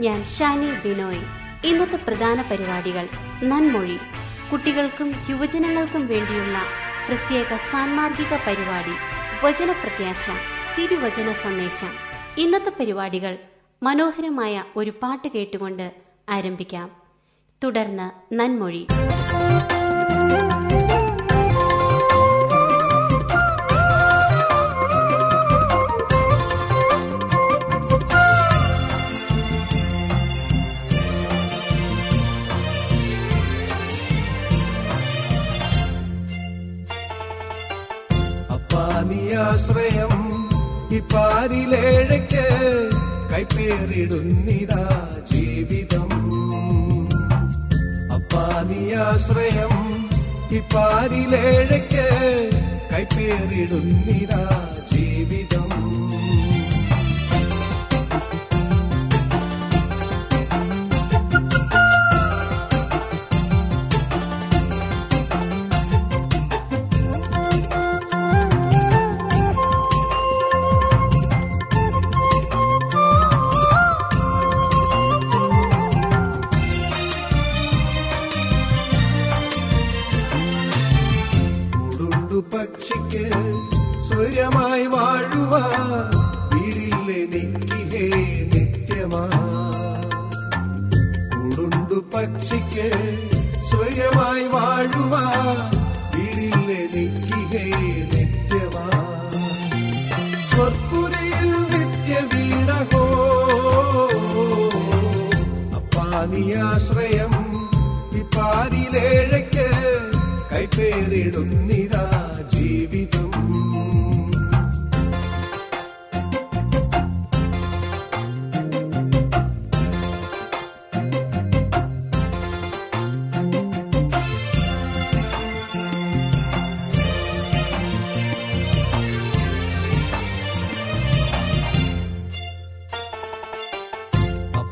ഞാൻ ഷാനി ബിനോയ്. ഇന്നത്തെ പ്രധാന പരിപാടികൾ നന്മൊഴി. കുട്ടികൾക്കും യുവജനങ്ങൾക്കും വേണ്ടിയുള്ള പ്രത്യേക സാൻമാർഗിക പരിപാടി വചനപ്രത്യാശ തിരുവചന സന്ദേശം. ഇന്നത്തെ പരിപാടികൾ മനോഹരമായ ഒരു പാട്ട് കേട്ടുകൊണ്ട് ആരംഭിക്കാം. തുടർന്ന് നന്മൊഴി. കൈപ്പേറിടുന്നിതാ ജീവിതം. അപ്പാനിയാശ്രയം ഇപ്പാരിലേഴയ്ക്ക് കൈപ്പേറിടുന്നിതാ But chicken.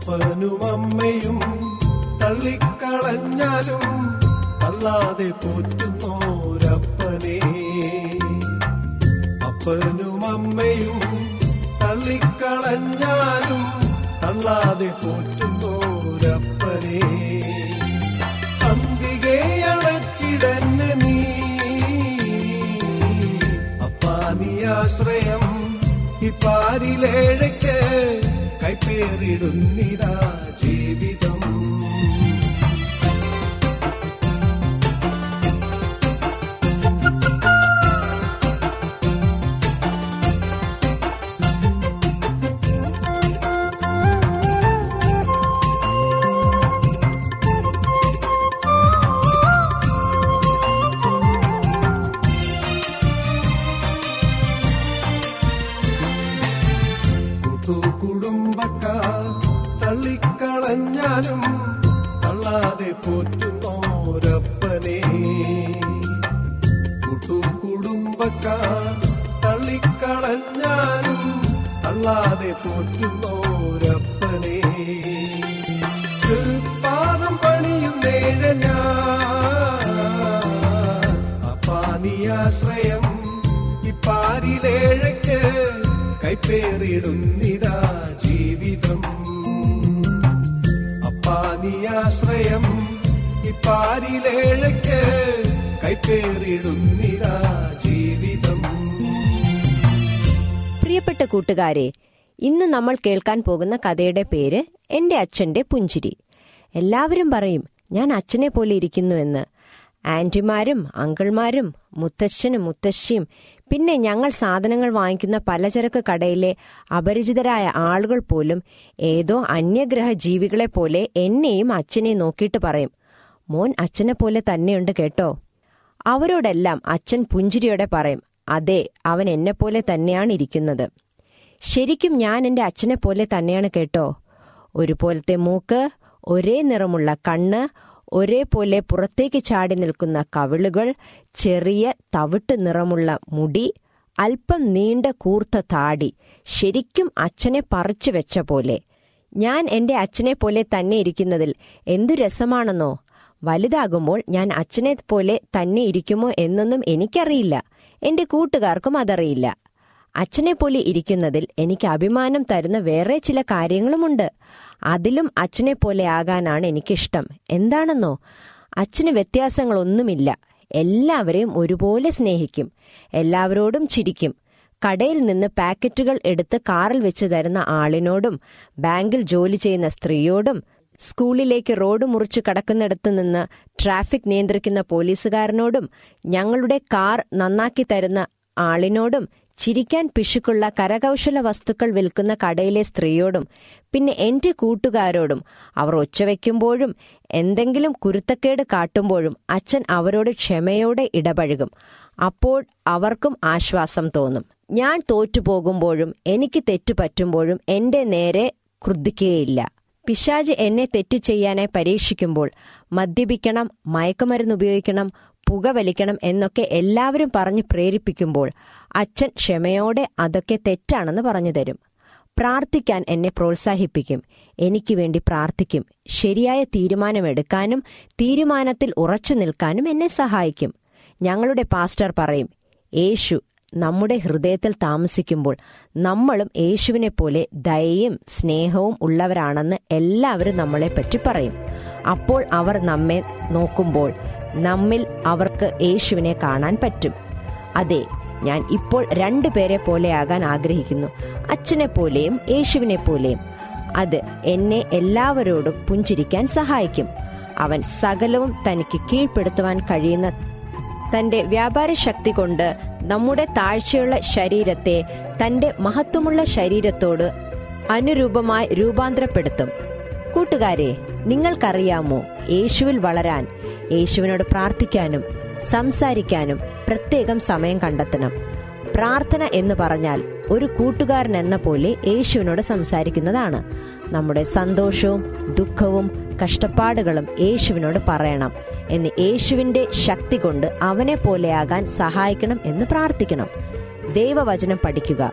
അപ്പനും അമ്മയും തള്ളിക്കളഞ്ഞാലും തള്ളാതെ പോറ്റുന്നോരപ്പനെ. അപ്പനും അമ്മയും തള്ളിക്കളഞ്ഞാലും തള്ളാതെ പോറ്റുന്നോരപ്പനെ. അന്തികെ അടച്ചിടന്നെ നീ. അപ്പാനിയാശ്രയം ഇപ്പാരിലേഴയ്ക്ക് കൈപ്പേറിടുന്നിതാ. കൂട്ടുകാരെ ഇന്ന് നമ്മൾ കേൾക്കാൻ പോകുന്ന കഥയുടെ പേര് എന്റെ അച്ഛന്റെ പുഞ്ചിരി. എല്ലാവരും പറയും ഞാൻ അച്ഛനെ പോലെ ഇരിക്കുന്നു എന്ന്. ആന്റിമാരും അങ്കിൾമാരും മുത്തശ്ശനും മുത്തശ്ശിയും പിന്നെ ഞങ്ങൾ സാധനങ്ങൾ വാങ്ങിക്കുന്ന പലചരക്ക് കടയിലെ അപരിചിതരായ ആളുകൾ പോലും ഏതോ അന്യഗ്രഹ ജീവികളെ പോലെ എന്നെയും അച്ഛനെ നോക്കിയിട്ട് പറയും. മോൻ അച്ഛനെ പോലെ തന്നെയുണ്ട് കേട്ടോ. അവരോടെല്ലാം അച്ഛൻ പുഞ്ചിരിയോടെ പറയും അതെ അവൻ എന്നെപ്പോലെ തന്നെയാണ് ഇരിക്കുന്നത്. ശരിക്കും ഞാൻ എന്റെ അച്ഛനെ പോലെ തന്നെയാണ് കേട്ടോ. ഒരുപോലത്തെ മൂക്ക് ഒരേ നിറമുള്ള കണ്ണ് ഒരേപോലെ പുറത്തേക്ക് ചാടി നിൽക്കുന്ന കവിളുകൾ ചെറിയ തവിട്ട് നിറമുള്ള മുടി അല്പം നീണ്ട കൂർത്ത താടി ശരിക്കും അച്ഛനെ പറിച്ചു വെച്ച പോലെ. ഞാൻ എന്റെ അച്ഛനെ പോലെ തന്നെ ഇരിക്കുന്നതിൽ എന്തു രസമാണെന്നോ? വലുതാകുമ്പോൾ ഞാൻ അച്ഛനെ പോലെ തന്നെ ഇരിക്കുമോ എന്നൊന്നും എനിക്കറിയില്ല. എന്റെ കൂട്ടുകാർക്കും അതറിയില്ല. അച്ഛനെ പോലെ ഇരിക്കുന്നതിൽ എനിക്ക് അഭിമാനം തരുന്ന വേറെ ചില കാര്യങ്ങളുമുണ്ട്. അതിലും അച്ഛനെ പോലെ ആകാനാണ് എനിക്കിഷ്ടം. എന്താണെന്നോ? അച്ഛന് വ്യത്യാസങ്ങളൊന്നുമില്ല. എല്ലാവരെയും ഒരുപോലെ സ്നേഹിക്കും. എല്ലാവരോടും ചിരിക്കും. കടയിൽ നിന്ന് പാക്കറ്റുകൾ എടുത്ത് കാറിൽ വെച്ച് തരുന്ന ആളിനോടും ബാങ്കിൽ ജോലി ചെയ്യുന്ന സ്ത്രീയോടും സ്കൂളിലേക്ക് റോഡ് മുറിച്ച് കടക്കുന്നിടത്ത് നിന്ന് ട്രാഫിക് നിയന്ത്രിക്കുന്ന പോലീസുകാരനോടും ഞങ്ങളുടെ കാർ നന്നാക്കി തരുന്ന ആളിനോടും ചിരിക്കാൻ പിശുക്കുള്ള കരകൗശല വസ്തുക്കൾ വിൽക്കുന്ന കടയിലെ സ്ത്രീയോടും പിന്നെ എന്റെ കൂട്ടുകാരോടും അവർ ഒച്ചവെക്കുമ്പോഴും എന്തെങ്കിലും കുരുത്തക്കേട് കാട്ടുമ്പോഴും അച്ഛൻ അവരോട് ക്ഷമയോടെ ഇടപഴകും. അപ്പോൾ അവർക്കും ആശ്വാസം തോന്നും. ഞാൻ തോറ്റുപോകുമ്പോഴും എനിക്ക് തെറ്റുപറ്റുമ്പോഴും എന്റെ നേരെ ക്രുദ്ധിക്കുകയില്ല പിശാജ് എന്നെ തെറ്റു ചെയ്യാനായി പരീക്ഷിക്കുമ്പോൾ മദ്യപിക്കണം മയക്കുമരുന്ന് ഉപയോഗിക്കണം പുകവലിക്കണം എന്നൊക്കെ എല്ലാവരും പറഞ്ഞ് പ്രേരിപ്പിക്കുമ്പോൾ അച്ഛൻ ക്ഷമയോടെ അതൊക്കെ തെറ്റാണെന്ന് പറഞ്ഞു തരും. പ്രാർത്ഥിക്കാൻ എന്നെ പ്രോത്സാഹിപ്പിക്കും. എനിക്ക് വേണ്ടി പ്രാർത്ഥിക്കും. ശരിയായ തീരുമാനമെടുക്കാനും തീരുമാനത്തിൽ ഉറച്ചു നിൽക്കാനും എന്നെ സഹായിക്കും. ഞങ്ങളുടെ പാസ്റ്റർ പറയും യേശു നമ്മുടെ ഹൃദയത്തിൽ താമസിക്കുമ്പോൾ നമ്മളും യേശുവിനെ പോലെ ദയയും സ്നേഹവും ഉള്ളവരാണെന്ന് എല്ലാവരും നമ്മളെ പറ്റി പറയും. അപ്പോൾ അവർ നമ്മെ നോക്കുമ്പോൾ നമ്മിൽ അവർക്ക് യേശുവിനെ കാണാൻ പറ്റും. അതെ ഞാൻ ഇപ്പോൾ രണ്ടു പേരെ പോലെയാകാൻ ആഗ്രഹിക്കുന്നു. അച്ഛനെ പോലെയും യേശുവിനെ പോലെയും അത് എന്നെ എല്ലാവരോടും പുഞ്ചിരിക്കാൻ സഹായിക്കും. അവൻ സകലവും തനിക്ക് കീഴ്പ്പെടുത്തുവാൻ കഴിയുന്ന തന്റെ വ്യാപാര ശക്തി കൊണ്ട് നമ്മുടെ താഴ്ചയുള്ള ശരീരത്തെ തന്റെ മഹത്വമുള്ള ശരീരത്തോട് അനുരൂപമായി രൂപാന്തരപ്പെടുത്തും. കൂട്ടുകാരെ നിങ്ങൾക്കറിയാമോ യേശുവിൽ വളരാൻ യേശുവിനോട് പ്രാർത്ഥിക്കാനും സംസാരിക്കാനും പ്രത്യേകം സമയം കണ്ടെത്തണം. പ്രാർത്ഥന എന്ന് പറഞ്ഞാൽ ഒരു കൂട്ടുകാരൻ എന്ന പോലെ യേശുവിനോട് സംസാരിക്കുന്നതാണ്. നമ്മുടെ സന്തോഷവും ദുഃഖവും കഷ്ടപ്പാടുകളും യേശുവിനോട് പറയണം. എന്ന് യേശുവിന്റെ ശക്തി കൊണ്ട് അവനെ പോലെയാകാൻ സഹായിക്കണം എന്ന് പ്രാർത്ഥിക്കണം. ദൈവവചനം പഠിക്കുക.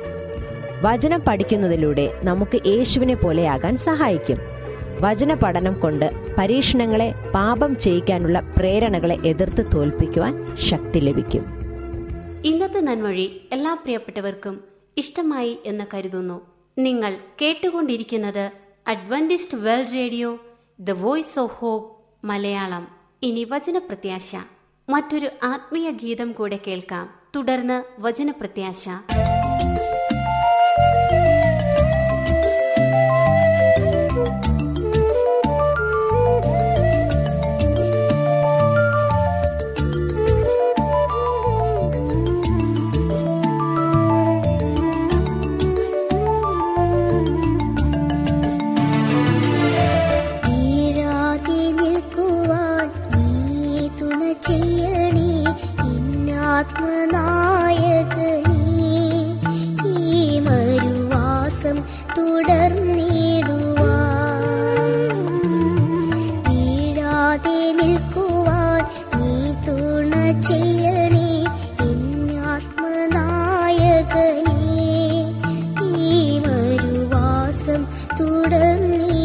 വചനം പഠിക്കുന്നതിലൂടെ നമുക്ക് യേശുവിനെ പോലെയാകാൻ സഹായിക്കും. വചന പഠനം കൊണ്ട് പരീക്ഷണങ്ങളെ പാപം ചെയ്യിക്കാനുള്ള പ്രേരണകളെ എതിർത്ത് തോൽപ്പിക്കുവാൻ ശക്തി ലഭിക്കും. ഇന്നത്തെ നന്മൊഴി എല്ലാ പ്രിയപ്പെട്ടവർക്കും ഇഷ്ടമായി എന്ന് കരുതുന്നു. നിങ്ങൾ കേട്ടുകൊണ്ടിരിക്കുന്നത് Adventist world radio the voice of hope Malayalam. ഇനി വചനപ്രത്യാശ. മറ്റൊരു ആത്മീയ ഗീതം കൂടെ കേൾക്കാം. തുടർന്ന് വചനപ്രത്യാശ. கூடம் நீ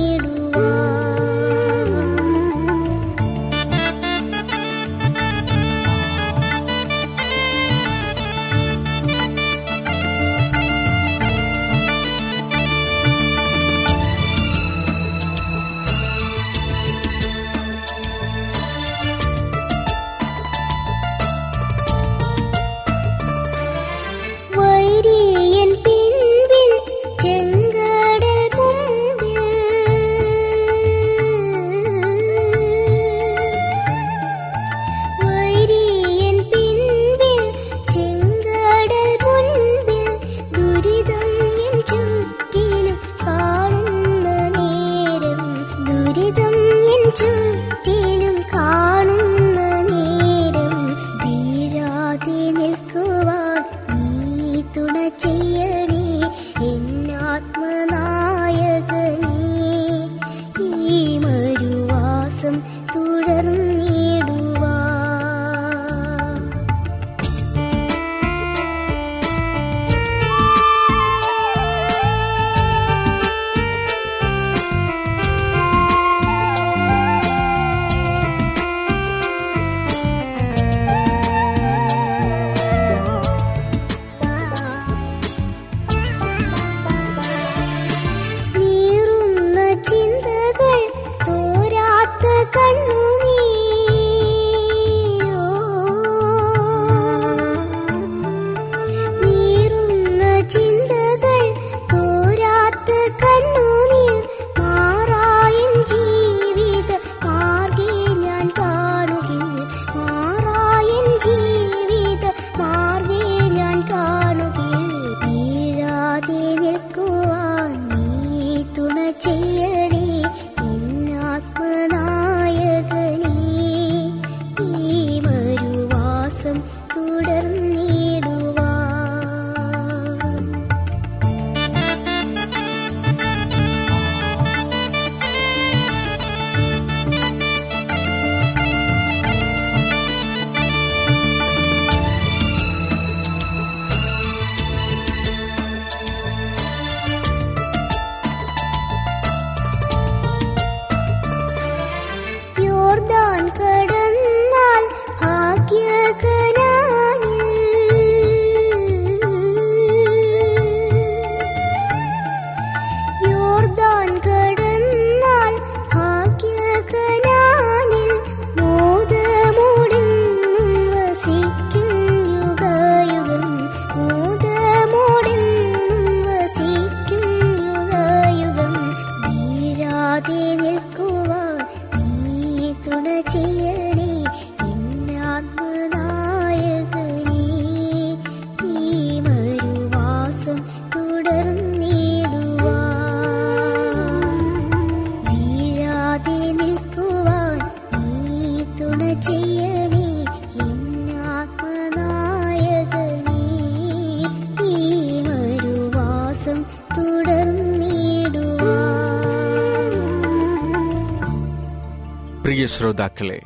ശ്രോതാക്കളെ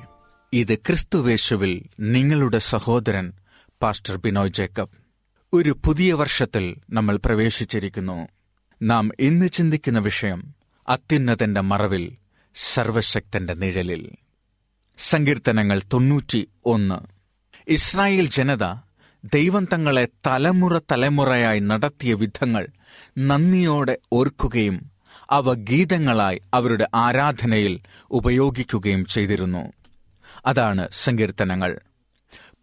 ഇത് ക്രിസ്തുവേശുവിൽ നിങ്ങളുടെ സഹോദരൻ പാസ്റ്റർ ബിനോയ് ജേക്കബ്. ഒരു പുതിയ വർഷത്തിൽ നമ്മൾ പ്രവേശിച്ചിരിക്കുന്നു. നാം ഇന്ന് ചിന്തിക്കുന്ന വിഷയം അത്യുന്നതന്റെ മറവിൽ സർവശക്തന്റെ നിഴലിൽ. സങ്കീർത്തനങ്ങൾ തൊണ്ണൂറ്റി ഒന്ന് ഇസ്രായേൽ ജനത ദൈവം തങ്ങളെ തലമുറ തലമുറയായി നടത്തിയ വിധങ്ങൾ നന്ദിയോടെ ഓർക്കുകയും അവ ഗീതങ്ങളായി അവരുടെ ആരാധനയിൽ ഉപയോഗിക്കുകയും ചെയ്തിരുന്നു. അതാണ് സങ്കീർത്തനങ്ങൾ.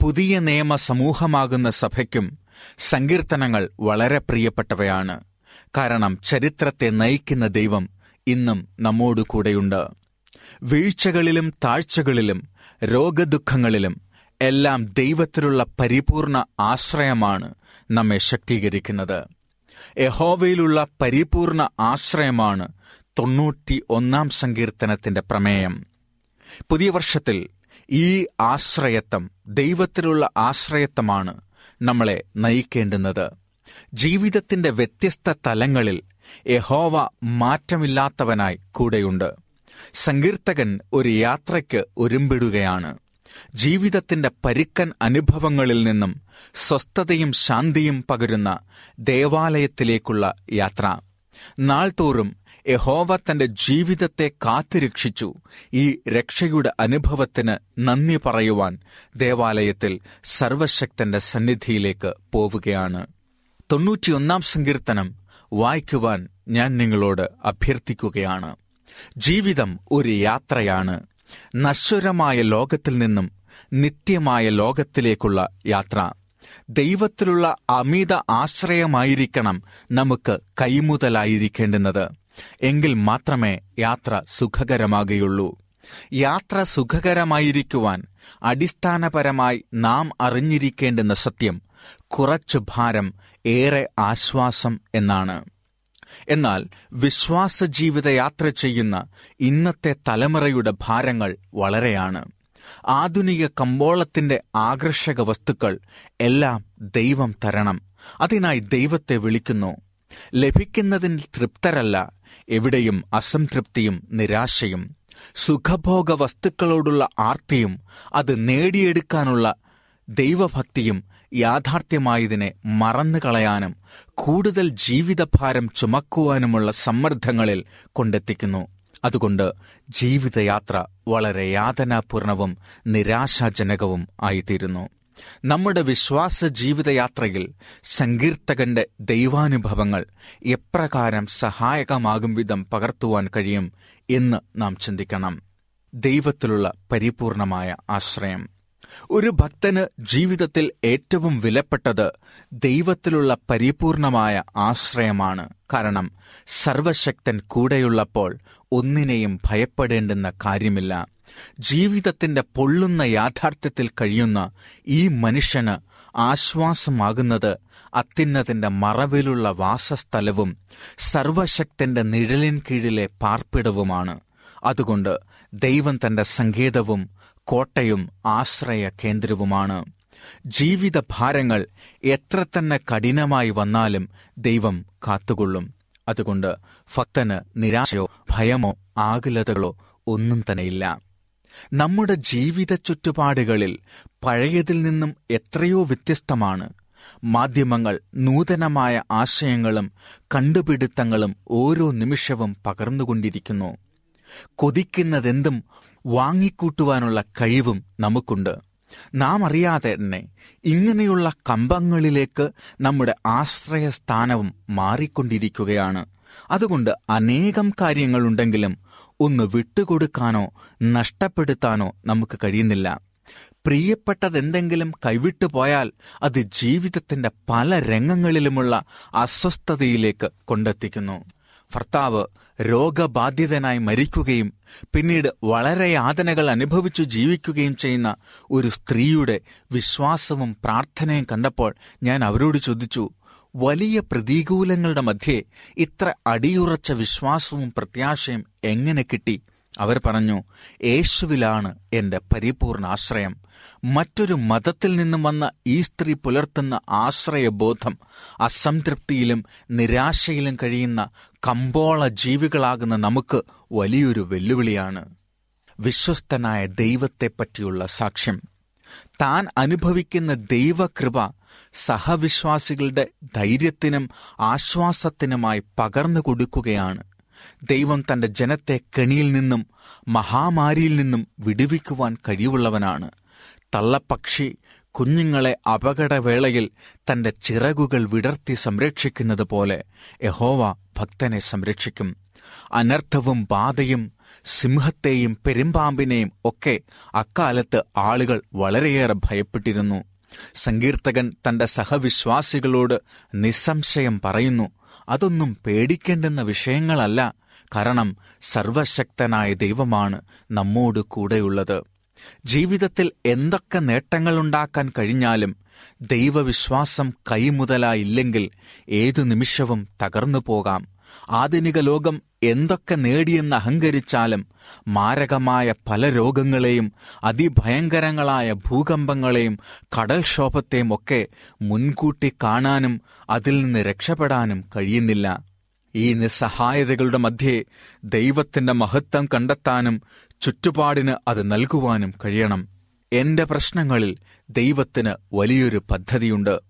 പുതിയ നിയമ സമൂഹമാകുന്ന സഭയ്ക്കും സങ്കീർത്തനങ്ങൾ വളരെ പ്രിയപ്പെട്ടവയാണ്. കാരണം ചരിത്രത്തെ നയിക്കുന്ന ദൈവം ഇന്നും നമ്മോടു കൂടെയുണ്ട്. വീഴ്ചകളിലും താഴ്ചകളിലും രോഗദുഃഖങ്ങളിലും എല്ലാം ദൈവത്തിലുള്ള പരിപൂർണ ആശ്രയമാണ് നമ്മെ ശക്തീകരിക്കുന്നത്. യഹോവയിലുള്ള പരിപൂർണ ആശ്രയമാണ് തൊണ്ണൂറ്റി ഒന്നാം സങ്കീർത്തനത്തിന്റെ പ്രമേയം. പുതിയ വർഷത്തിൽ ഈ ആശ്രയത്വം ദൈവത്തിലുള്ള ആശ്രയത്വമാണ് നമ്മളെ നയിക്കേണ്ടുന്നത്. ജീവിതത്തിന്റെ വ്യത്യസ്ത തലങ്ങളിൽ യഹോവ മാറ്റമില്ലാത്തവനായി കൂടെയുണ്ട്. സങ്കീർത്തകൻ ഒരു യാത്രയ്ക്ക് ഒരുമ്പിടുകയാണ്. ജീവിതത്തിന്റെ പരുക്കൻ അനുഭവങ്ങളിൽ നിന്നും സ്വസ്ഥതയും ശാന്തിയും പകരുന്ന ദേവാലയത്തിലേക്കുള്ള യാത്ര. നാൾതോറും യഹോവ തന്റെ ജീവിതത്തെ കാത്തുരക്ഷിച്ചു. ഈ രക്ഷയുടെ അനുഭവത്തിന് നന്ദി പറയുവാൻ ദേവാലയത്തിൽ സർവശക്തന്റെ സന്നിധിയിലേക്ക് പോവുകയാണ്. തൊണ്ണൂറ്റിയൊന്നാം സങ്കീർത്തനം വായിക്കുവാൻ ഞാൻ നിങ്ങളോട് അഭ്യർത്ഥിക്കുകയാണ്. ജീവിതം ഒരു യാത്രയാണ്. നശ്വരമായ ലോകത്തിൽ നിന്നും നിത്യമായ ലോകത്തിലേക്കുള്ള യാത്ര. ദൈവത്തിലുള്ള അമിത ആശ്രയമായിരിക്കണം നമുക്ക് കൈമുതലായിരിക്കേണ്ടുന്നത്. എങ്കിൽ മാത്രമേ യാത്ര സുഖകരമാകുകയുള്ളൂ. യാത്ര സുഖകരമായിരിക്കുവാൻ അടിസ്ഥാനപരമായി നാം അറിഞ്ഞിരിക്കേണ്ടുന്ന സത്യം കുറച്ചു ഭാരം ഏറെ ആശ്വാസം എന്നാണ്. എന്നാൽ വിശ്വാസ ജീവിത യാത്ര ചെയ്യുന്ന ഇന്നത്തെ തലമുറയുടെ ഭാരങ്ങൾ വളരെയാണ്. ആധുനിക കമ്പോളത്തിന്റെ ആകർഷക വസ്തുക്കൾ എല്ലാം ദൈവം തരണം. അതിനായി ദൈവത്തെ വിളിക്കുന്നു. ലഭിക്കുന്നതിൽ തൃപ്തരല്ല എവിടെയും അസംതൃപ്തിയും നിരാശയും. സുഖഭോഗ വസ്തുക്കളോടുള്ള ആർത്തിയും അത് നേടിയെടുക്കാനുള്ള ദൈവഭക്തിയും യാഥാർത്ഥ്യമായതിനെ മറന്നു കളയാനും കൂടുതൽ ജീവിതഭാരം ചുമക്കുവാനുമുള്ള സമ്മർദ്ദങ്ങളിൽ കൊണ്ടെത്തിക്കുന്നു. അതുകൊണ്ട് ജീവിതയാത്ര വളരെ യാതനാപൂർണവും നിരാശാജനകവും ആയിത്തീരുന്നു. നമ്മുടെ വിശ്വാസ ജീവിതയാത്രയിൽ സങ്കീർത്തകന്റെ ദൈവാനുഭവങ്ങൾ എപ്രകാരം സഹായകമാകും വിധം പകർത്തുവാൻ കഴിയും എന്ന് നാം ചിന്തിക്കണം. ദൈവത്തിലുള്ള പരിപൂർണമായ ആശ്രയം. ഒരു ഭക്തന് ജീവിതത്തിൽ ഏറ്റവും വിലപ്പെട്ടത് ദൈവത്തിലുള്ള പരിപൂർണമായ ആശ്രയമാണ്. കാരണം സർവശക്തൻ കൂടെയുള്ളപ്പോൾ ഒന്നിനെയും ഭയപ്പെടേണ്ടുന്ന കാര്യമില്ല. ജീവിതത്തിന്റെ പൊള്ളുന്ന യാഥാർത്ഥ്യത്തിൽ കഴിയുന്ന ഈ മനുഷ്യന് ആശ്വാസമാകുന്നത് അത്യുന്നതിന്റെ മറവിലുള്ള വാസസ്ഥലവും സർവശക്തന്റെ നിഴലിൻ കീഴിലെ പാർപ്പിടവുമാണ്. അതുകൊണ്ട് ദൈവം തന്റെ സങ്കേതവും കോട്ടയും ആശ്രയ കേന്ദ്രവുമാണ്. ജീവിതഭാരങ്ങൾ എത്ര തന്നെ കഠിനമായി വന്നാലും ദൈവം കാത്തുകൊള്ളും. അതുകൊണ്ട് ഭക്തന് നിരാശയോ ഭയമോ ആകുലതകളോ ഒന്നും തന്നെയില്ല. നമ്മുടെ ജീവിത ചുറ്റുപാടുകളിൽ പഴയതിൽ നിന്നും എത്രയോ വ്യത്യസ്തമാണ്. മാധ്യമങ്ങൾ നൂതനമായ ആശയങ്ങളും കണ്ടുപിടുത്തങ്ങളും ഓരോ നിമിഷവും പകർന്നുകൊണ്ടിരിക്കുന്നു. കൊതിക്കുന്നതെന്തും വാങ്ങിക്കൂട്ടുവാനുള്ള കഴിവും നമുക്കുണ്ട്. നാം അറിയാതെ തന്നെ ഇങ്ങനെയുള്ള കമ്പങ്ങളിലേക്ക് നമ്മുടെ ആശ്രയസ്ഥാനവും മാറിക്കൊണ്ടിരിക്കുകയാണ്. അതുകൊണ്ട് അനേകം കാര്യങ്ങളുണ്ടെങ്കിലും ഒന്ന് വിട്ടുകൊടുക്കാനോ നഷ്ടപ്പെടുത്താനോ നമുക്ക് കഴിയുന്നില്ല. പ്രിയപ്പെട്ടതെന്തെങ്കിലും കൈവിട്ടു പോയാൽ അത് ജീവിതത്തിന്റെ പല രംഗങ്ങളിലുമുള്ള അസ്വസ്ഥതയിലേക്ക് കൊണ്ടെത്തിക്കുന്നു. ഭർത്താവ് രോഗബാധിതനായി മരിക്കുകയും പിന്നീട് വളരെ യാതനകൾ അനുഭവിച്ചു ജീവിക്കുകയും ചെയ്യുന്ന ഒരു സ്ത്രീയുടെ വിശ്വാസവും പ്രാർത്ഥനയും കണ്ടപ്പോൾ ഞാൻ അവരോട് ചോദിച്ചു വലിയ പ്രതികൂലങ്ങളുടെ മധ്യേ ഇത്ര അടിയുറച്ച വിശ്വാസവും പ്രത്യാശയും എങ്ങനെ കിട്ടി? അവർ പറഞ്ഞു യേശുവിലാണ് എന്റെ പരിപൂർണ ആശ്രയം മറ്റൊരു മതത്തിൽ നിന്നും വന്ന ഈ സ്ത്രീ പുലർത്തുന്ന ആശ്രയബോധം അസംതൃപ്തിയിലും നിരാശയിലും കഴിയുന്ന കമ്പോള ജീവികളാകുന്ന നമുക്ക് വലിയൊരു വെല്ലുവിളിയാണ്. വിശ്വസ്തനായ ദൈവത്തെപ്പറ്റിയുള്ള സാക്ഷ്യം. താൻ അനുഭവിക്കുന്ന ദൈവകൃപ സഹവിശ്വാസികളുടെ ധൈര്യത്തിനും ആശ്വാസത്തിനുമായി പകർന്നു കൊടുക്കുകയാണ് ദൈവം തന്റെ ജനത്തെ കെണിയിൽ നിന്നും മഹാമാരിയിൽ നിന്നും വിടുവിക്കുവാൻ കഴിവുള്ളവനാണ്. തള്ളപ്പക്ഷി കുഞ്ഞുങ്ങളെ അപകടവേളയിൽ തന്റെ ചിറകുകൾ വിടർത്തി സംരക്ഷിക്കുന്നത് പോലെ യഹോവ ഭക്തനെ സംരക്ഷിക്കും. അനർത്ഥവും ബാധയും സിംഹത്തെയും പെരുമ്പാമ്പിനെയും ഒക്കെ അക്കാലത്ത് ആളുകൾ വളരെയേറെ ഭയപ്പെട്ടിരുന്നു. സങ്കീർത്തകൻ തന്റെ സഹവിശ്വാസികളോട് നിസ്സംശയം പറയുന്നു അതൊന്നും പേടിക്കേണ്ടുന്ന വിഷയങ്ങളല്ല. കാരണം സർവശക്തനായ ദൈവമാണ് നമ്മോട് കൂടെയുള്ളത്. ജീവിതത്തിൽ എന്തൊക്കെ നേട്ടങ്ങളുണ്ടാക്കാൻ കഴിഞ്ഞാലും ദൈവവിശ്വാസം കൈമുതലായില്ലെങ്കിൽ ഏതു നിമിഷവും തകർന്നു പോകാം. ആധുനിക ലോകം എന്തൊക്കെ നേടിയെന്ന് അഹങ്കരിച്ചാലും മാരകമായ പല രോഗങ്ങളെയും അതിഭയങ്കരങ്ങളായ ഭൂകമ്പങ്ങളെയും കടൽക്ഷോഭത്തെയും ഒക്കെ മുൻകൂട്ടി കാണാനും അതിൽ നിന്ന് രക്ഷപ്പെടാനും കഴിയുന്നില്ല. ഈ നിസ്സഹായതകളുടെ മധ്യേ ദൈവത്തിന്റെ മഹത്വം കണ്ടെത്താനും ചുറ്റുപാടിന് അത് നൽകുവാനും കഴിയണം. എന്റെ പ്രശ്നങ്ങളിൽ ദൈവത്തിന് വലിയൊരു പദ്ധതിയുണ്ട്.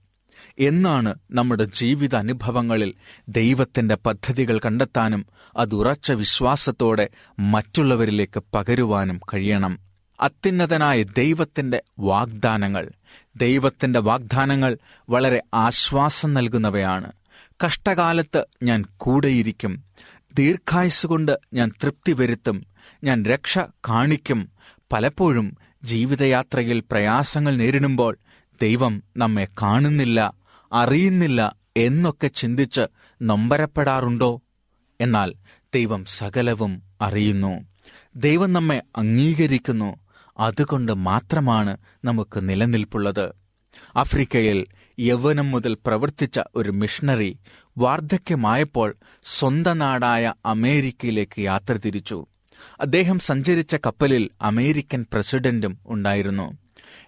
എന്നാണ് നമ്മുടെ ജീവിത അനുഭവങ്ങളിൽ ദൈവത്തിന്റെ പദ്ധതികൾ കണ്ടെത്താനും അത് ഉറച്ച വിശ്വാസത്തോടെ മറ്റുള്ളവരിലേക്ക് പകരുവാനും കഴിയണം. അത്യുന്നതനായ ദൈവത്തിന്റെ വാഗ്ദാനങ്ങൾ. ദൈവത്തിന്റെ വാഗ്ദാനങ്ങൾ വളരെ ആശ്വാസം നൽകുന്നവയാണ്. കഷ്ടകാലത്ത് ഞാൻ കൂടെയിരിക്കും. ദീർഘായുസുകൊണ്ട് ഞാൻ തൃപ്തി വരുത്തും. ഞാൻ രക്ഷ കാണിക്കും. പലപ്പോഴും ജീവിതയാത്രയിൽ പ്രയാസങ്ങൾ നേരിടുമ്പോൾ ദൈവം നമ്മെ കാണുന്നില്ല അറിയുന്നില്ല എന്നൊക്കെ ചിന്തിച്ച് നൊമ്പരപ്പെടാറുണ്ടോ? എന്നാൽ ദൈവം സകലവും അറിയുന്നു. ദൈവം നമ്മെ അംഗീകരിക്കുന്നു. അതുകൊണ്ട് മാത്രമാണ് നമുക്ക് നിലനിൽപ്പുള്ളത്. ആഫ്രിക്കയിൽ യൗവനം മുതൽ പ്രവർത്തിച്ച ഒരു മിഷണറി വാർദ്ധക്യമായപ്പോൾ സ്വന്തം നാടായ അമേരിക്കയിലേക്ക് യാത്ര തിരിച്ചു. അദ്ദേഹം സഞ്ചരിച്ച കപ്പലിൽ അമേരിക്കൻ പ്രസിഡന്റും ഉണ്ടായിരുന്നു.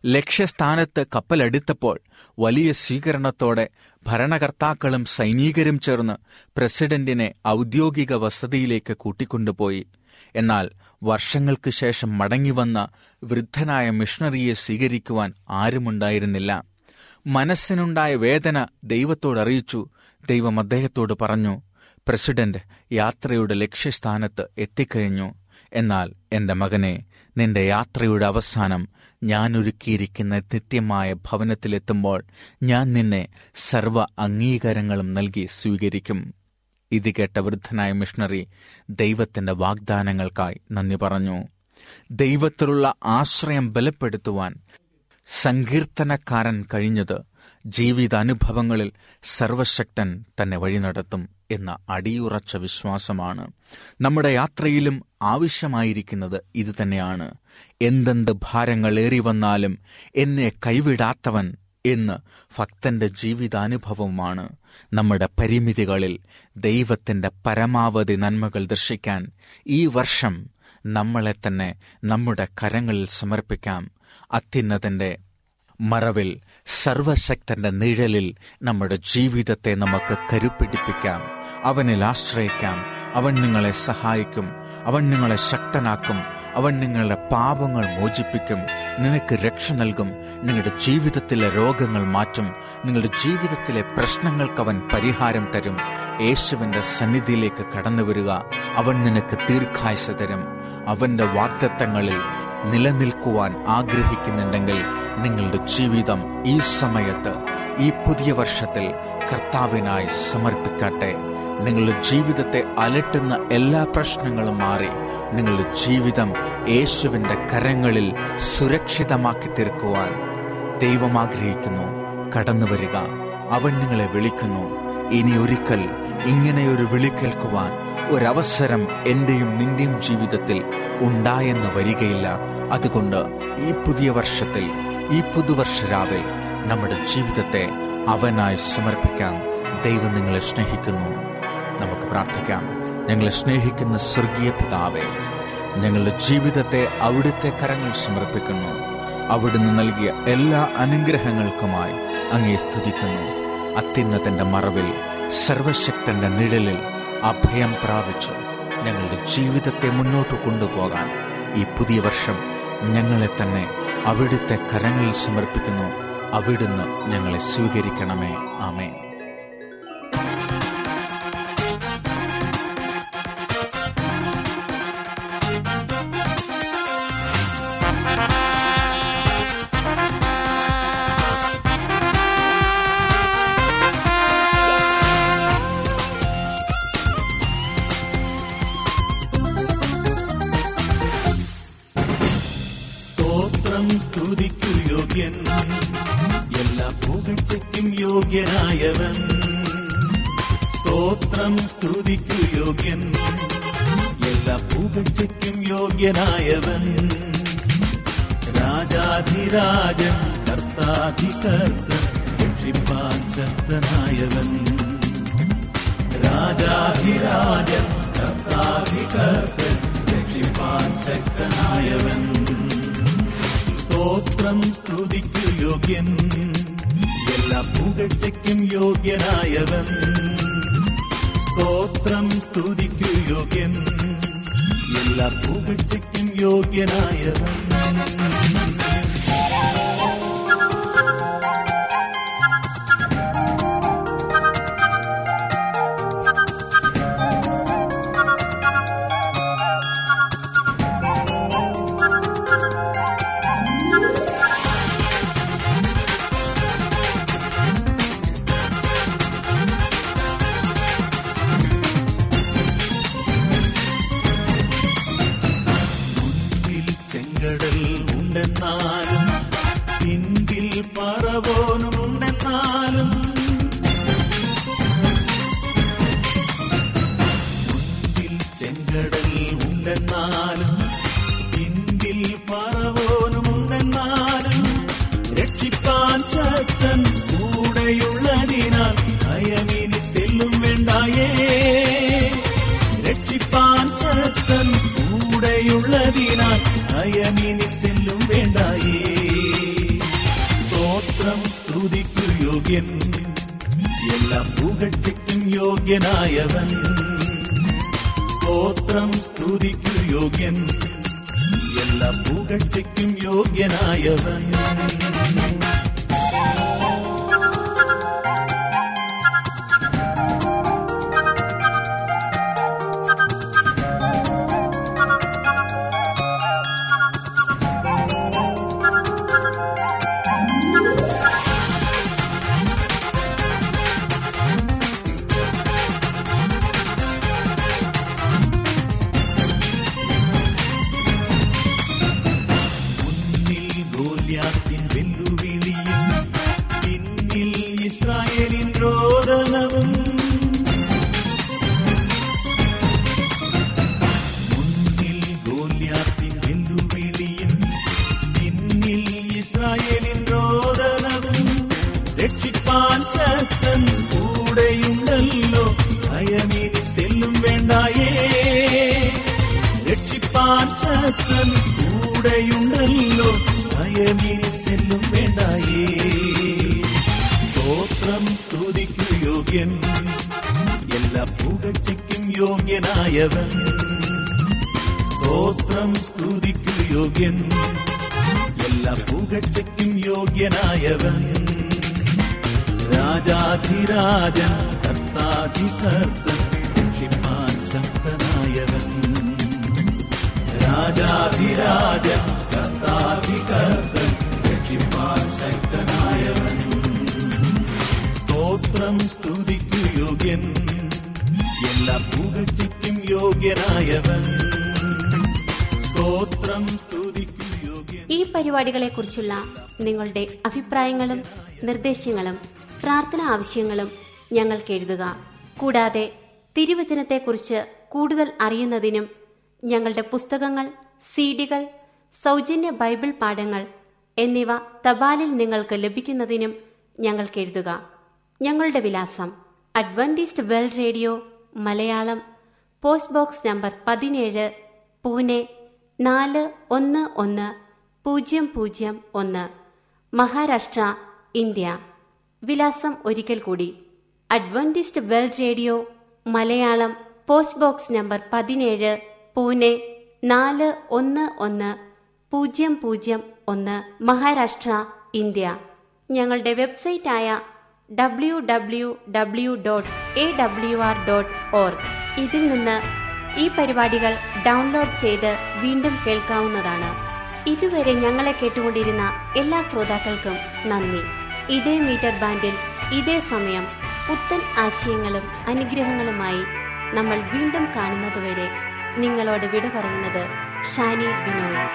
ലക്ഷ്യസ്ഥാനത്ത് കപ്പലെടുത്തപ്പോൾ വലിയ സ്വീകരണത്തോടെ ഭരണകർത്താക്കളും സൈനികരും ചേർന്ന് പ്രസിഡന്റിനെ ഔദ്യോഗിക വസതിയിലേക്ക് കൂട്ടിക്കൊണ്ടുപോയി. എന്നാൽ വർഷങ്ങൾക്ക് ശേഷം മടങ്ങിവന്ന വൃദ്ധനായ മിഷണറിയെ സ്വീകരിക്കുവാൻ ആരുമുണ്ടായിരുന്നില്ല. മനസ്സിനുണ്ടായ വേദന ദൈവത്തോടറിയിച്ചു. ദൈവം അദ്ദേഹത്തോട് പറഞ്ഞു പ്രസിഡന്റ് യാത്രയുടെ ലക്ഷ്യസ്ഥാനത്ത് എത്തിക്കഴിഞ്ഞു. എന്നാൽ എന്റെ മകനെ നിന്റെ യാത്രയുടെ അവസാനം ഞാൻ ഒരുക്കിയിരിക്കുന്ന നിത്യമായ ഭവനത്തിലെത്തുമ്പോൾ ഞാൻ നിന്നെ സർവ അംഗീകാരങ്ങളും നൽകി സ്വീകരിക്കും. ഇത് കേട്ട വൃദ്ധനായ മിഷണറി ദൈവത്തിന്റെ വാഗ്ദാനങ്ങൾക്കായി നന്ദി പറഞ്ഞു. ദൈവത്തിലുള്ള ആശ്രയം ബലപ്പെടുത്തുവാൻ സങ്കീർത്തനക്കാരൻ കഴിഞ്ഞത് ജീവിതാനുഭവങ്ങളിൽ സർവശക്തൻ തന്നെ വഴി നടത്തും എന്ന അടിയുറച്ച വിശ്വാസമാണ് നമ്മുടെ യാത്രയിലും ആവശ്യമായിരിക്കുന്നത് ഇതുതന്നെയാണ് എന്തെന്ത് ഭാരങ്ങൾ ഏറി വന്നാലും എന്നെ കൈവിടാത്തവൻ എന്ന് ഭക്തന്റെ ജീവിതാനുഭവമാണ് നമ്മുടെ പരിമിതികളിൽ ദൈവത്തിന്റെ പരമാവധി നന്മകൾ ദർശിക്കാൻ ഈ വർഷം നമ്മളെ തന്നെ നമ്മുടെ കരങ്ങളിൽ സമർപ്പിക്കാം. അത്യുന്നതന്റെ മറവിൽ സർവശക്തന്റെ നിഴലിൽ നമ്മുടെ ജീവിതത്തെ നമുക്ക് കരുപ്പിടിപ്പിക്കാം. അവനിൽ ആശ്രയിക്കാം. അവൻ നിങ്ങളെ സഹായിക്കും. അവൻ നിങ്ങളെ ശക്തനാക്കും. അവൻ നിങ്ങളുടെ പാപങ്ങൾ മോചിപ്പിക്കും. നിനക്ക് രക്ഷ നൽകും. നിങ്ങളുടെ ജീവിതത്തിലെ രോഗങ്ങൾ മാറ്റും. നിങ്ങളുടെ ജീവിതത്തിലെ പ്രശ്നങ്ങൾക്ക് അവൻ പരിഹാരം തരും. യേശുവിന്റെ സന്നിധിയിലേക്ക് കടന്നു വരിക അവൻ നിനക്ക് ദീർഘായുസ തരും. അവന്റെ വാഗ്ദത്തങ്ങളിൽ നിലനിൽക്കുവാൻ ആഗ്രഹിക്കുന്നുണ്ടെങ്കിൽ നിങ്ങളുടെ ജീവിതം ഈ സമയത്ത് ഈ പുതിയ വർഷത്തിൽ കർത്താവിനായി സമർപ്പിക്കട്ടെ. നിങ്ങളുടെ ജീവിതത്തെ അലട്ടുന്ന എല്ലാ പ്രശ്നങ്ങളും മാറി നിങ്ങളുടെ ജീവിതം യേശുവിന്റെ കരങ്ങളിൽ സുരക്ഷിതമാക്കി തീർക്കുവാൻ ദൈവം ആഗ്രഹിക്കുന്നു. കടന്നു വരിക അവൻ നിങ്ങളെ വിളിക്കുന്നു. ഇനി ഒരിക്കൽ ഇങ്ങനെയൊരു വിളി കേൾക്കുവാൻ ഒരവസരം എന്റെയും നിന്റെയും ജീവിതത്തിൽ ഉണ്ടായെന്ന് വരികയില്ല. അതുകൊണ്ട് ഈ പുതിയ വർഷത്തിൽ ഈ പുതുവർഷരാവിൽ നമ്മുടെ ജീവിതത്തെ അവനായി സമർപ്പിക്കാം ദൈവം നിങ്ങളെ സ്നേഹിക്കുന്നു. നമുക്ക് പ്രാർത്ഥിക്കാം. ഞങ്ങളെ സ്നേഹിക്കുന്ന സ്വർഗീയ പിതാവേ ഞങ്ങളുടെ ജീവിതത്തെ അവിടുത്തെ കരങ്ങൾ സമർപ്പിക്കുന്നു. അവിടുന്ന് നൽകിയ എല്ലാ അനുഗ്രഹങ്ങൾക്കുമായി അങ്ങേ സ്തുതിക്കുന്നു. അത്യുന്നതന്റെ മറവിൽ സർവശക്തന്റെ നിഴലിൽ അഭയം പ്രാപിച്ച്. ഞങ്ങളുടെ ജീവിതത്തെ മുന്നോട്ട് കൊണ്ടുപോകാൻ ഈ പുതിയ വർഷം ഞങ്ങളെ തന്നെ അവിടുത്തെ കരങ്ങളിൽ സമർപ്പിക്കുന്നു. അവിടുന്ന് ഞങ്ങളെ സ്വീകരിക്കണമേ. ആമേൻ. രാജാധിരാജൻ കർത്താധികർത്തൻ രക്ഷിപ്പാൻ ശക്തനായവൻ രാജാധിരാജൻ കർത്താധികർത്തൻ രക്ഷിപ്പാൻ ശക്തനായവൻ സ്തോത്രം സ്തുതിക്കു യോഗ്യൻ എല്ലാ പുകഴ്ചയ്ക്കും യോഗ്യനായവൻ. സ്തോത്രം സ്തുതിക്കു യോഗ്യൻ എല്ലാ പുകഴ്ചയ്ക്കും യോഗ്യനായവൻ. bending. ശക്തൻ കൂടെയുണ്ടല്ലോ. ഭയമിരിത്തെല്ലും വേണ്ടായേ. സ്തോത്രം സ്തുതിക്കു യോഗ്യൻ. എല്ലാ പുകഴ്ചയ്ക്കും യോഗ്യനായവൻ. സ്തോത്രം സ്തുതിക്കു യോഗ്യൻ. എല്ലാ പുകഴ്ചയ്ക്കും യോഗ്യനായവൻ. രാജാധിരാജൻ കർത്താധികർത്തൻ രക്ഷിപ്പാൻ ശക്തനായവൻ. രാജാധിരാജൻ കർത്താധികർത്തൻ രക്ഷിപ്പാൻ ശക്തനായവൻ സ്തോത്രം സ്തുതിക്കു യോഗ്യൻ എല്ലാ പുകഴ്ചയ്ക്കും യോഗ്യനായവൻ. സ്തോത്രം സ്തുതിക്കു യോഗ്യൻ. ഈ പരിപാടികളെക്കുറിച്ചുള്ള നിങ്ങളുടെ അഭിപ്രായങ്ങളും നിർദ്ദേശങ്ങളും പ്രാർത്ഥന ആവശ്യങ്ങളും ഞങ്ങൾക്ക് എഴുതുക. കൂടാതെ തിരുവചനത്തെക്കുറിച്ച് കൂടുതൽ അറിയുന്നതിനും ഞങ്ങളുടെ പുസ്തകങ്ങൾ സീഡികൾ സൗജന്യ ബൈബിൾ പാഠങ്ങൾ എന്നിവ തപാലിൽ നിങ്ങൾക്ക് ലഭിക്കുന്നതിനും ഞങ്ങൾക്ക് എഴുതുക. ഞങ്ങളുടെ വിലാസം Adventist world radio Malayalam post box number പതിനേഴ് പൂനെ നാല് ഒന്ന് ഒന്ന് പൂജ്യം പൂജ്യം ഒന്ന് മഹാരാഷ്ട്ര ഇന്ത്യ. വിലാസം ഒരിക്കൽ കൂടി Adventist world radio Malayalam post box number പതിനേഴ് പൂനെ നാല് ഒന്ന് ഒന്ന് പൂജ്യം പൂജ്യം ഒന്ന് മഹാരാഷ്ട്ര ഇന്ത്യ. ഞങ്ങളുടെ വെബ്സൈറ്റായ W W W dot A W R dot org ഇതിൽ നിന്ന് ഈ പരിപാടികൾ ഡൗൺലോഡ് ചെയ്ത് വീണ്ടും കേൾക്കാവുന്നതാണ്. ഇതുവരെ ഞങ്ങളെ കേട്ടുകൊണ്ടിരുന്ന എല്ലാ ശ്രോതാക്കൾക്കും നന്ദി. ഇതേ മീറ്റർ ബാൻഡിൽ ഇതേ സമയം പുത്തൻ ആശയങ്ങളും അനുഗ്രഹങ്ങളുമായി നമ്മൾ വീണ്ടും കാണുന്നതുവരെ നിങ്ങളോട് വിട പറയുന്നത് ഷാനി ബിനോയ്